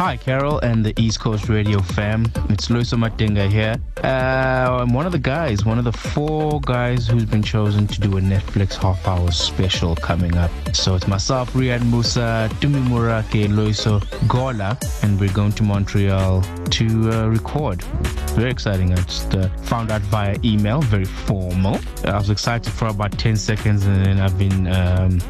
Hi, Carol and the East Coast Radio fam. It's Loyiso Madinga here. Uh, I'm one of the guys, one of the four guys who's been chosen to do a Netflix half hour special coming up. So it's myself, Riaad Moosa, Tumi Morake, Loyiso Gola, and we're going to Montreal to uh, record. Very exciting. I just uh, found out via email, very formal. I was excited for about 10 seconds and then I've been um,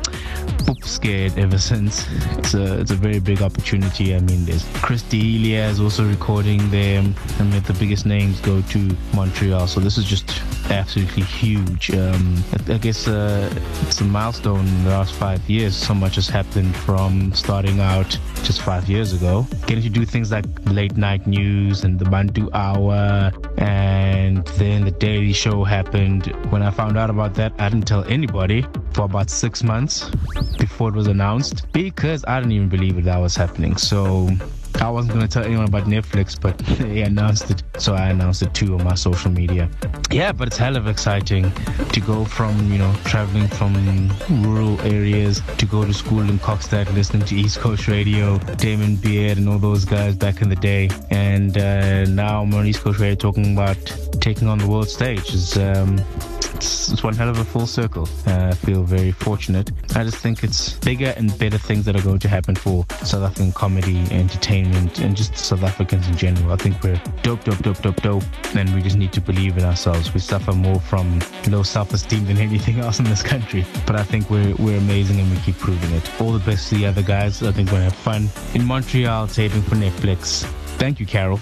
scared ever since. It's a, it's a very big opportunity. I mean, there's Chris D'Elia is also recording there. And the biggest names go to Montreal. So this is just absolutely huge. Um, I, I, guess uh, it's a milestone in the last five years. So much has happened from starting out just five years ago, getting to do things like late night news and the Bantu Hour, and then the Daily Show happened. When I found out about that, I didn't tell anybody for about six months before it was announced because I didn't even believe that was happening. So I wasn't going to tell anyone about Netflix, but they announced it. So I announced it too on my social media. Yeah, but it's hell of exciting to go from, you know, traveling from rural areas to go to school in Kokstad, listening to East Coast Radio, Damon Beard and all those guys back in the day. And uh, now I'm on East Coast Radio talking about taking on the world stage. Um, it's, it's one hell of a full circle. Uh, I feel very fortunate. I just think it's bigger and better things that are going to happen for South African comedy, entertainment, and just South Africans in general. I think we're dope, dope, dope, dope, dope, and we just need to believe in ourselves. We suffer more from low self-esteem than anything else in this country, but I think we're we're amazing and we keep proving it. All the best to the other guys. I think we're gonna have fun in Montreal taping for Netflix. Thank you, Carol.